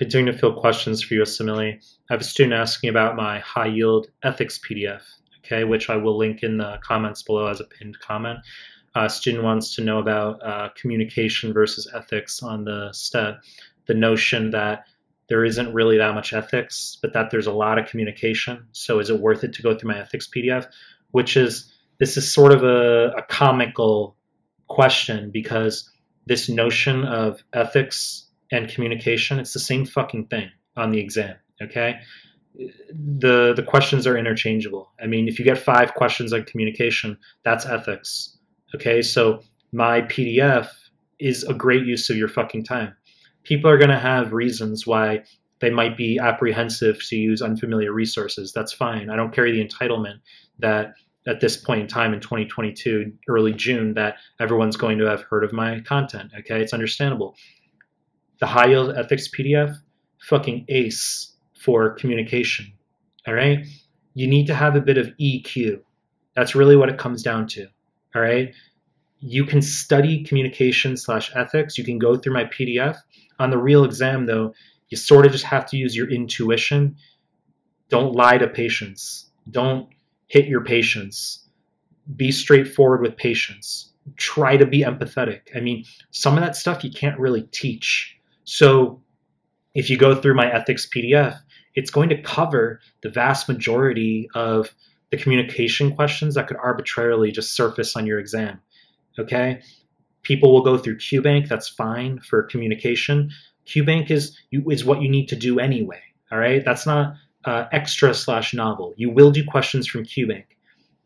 Continuing to field questions for you, USMLE. I have a student asking about my high yield ethics PDF, okay, which I will link in the comments below as a pinned comment. Uh, student wants to know about uh, communication versus ethics on the Step, the notion that there isn't really that much ethics, but that there's a lot of communication. So is it worth it to go through my ethics PDF? Which is, this is sort of a, a comical question because this notion of ethics and communication, it's the same fucking thing on the exam, okay? The the questions are interchangeable. I mean, if you get 5 questions on communication, that's ethics. Okay? So my PDF is a great use of your fucking time. People are going to have reasons why they might be apprehensive to use unfamiliar resources. That's fine. I don't carry the entitlement that at this point in time in 2022, early June, that everyone's going to have heard of my content. Okay, it's understandable the high yield ethics PDF, fucking ace for communication. All right. You need to have a bit of EQ. That's really what it comes down to. All right. You can study communication slash ethics. You can go through my PDF. On the real exam, though, you sort of just have to use your intuition. Don't lie to patients. Don't hit your patients. Be straightforward with patients. Try to be empathetic. I mean, some of that stuff you can't really teach so if you go through my ethics PDF, it's going to cover the vast majority of the communication questions that could arbitrarily just surface on your exam. Okay? People will go through QBank, that's fine for communication. QBank is is what you need to do anyway. All right, that's not uh, extra slash novel. You will do questions from QBank.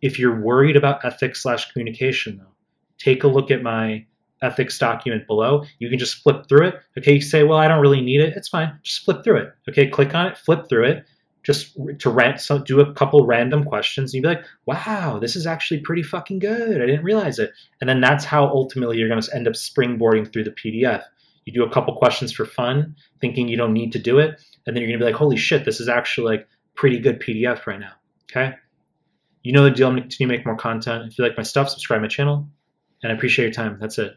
If you're worried about ethics slash communication, though, take a look at my ethics document below. You can just flip through it. Okay, you say, well, I don't really need it. It's fine. Just flip through it. Okay, click on it, flip through it, just to rent so do a couple random questions. And you'd be like, wow, this is actually pretty fucking good. I didn't realize it. And then that's how ultimately you're going to end up springboarding through the PDF. You do a couple questions for fun, thinking you don't need to do it. And then you're going to be like, holy shit, this is actually like pretty good PDF right now. Okay. You know the deal. I'm going to continue to make more content. If you like my stuff, subscribe my channel. And I appreciate your time. That's it.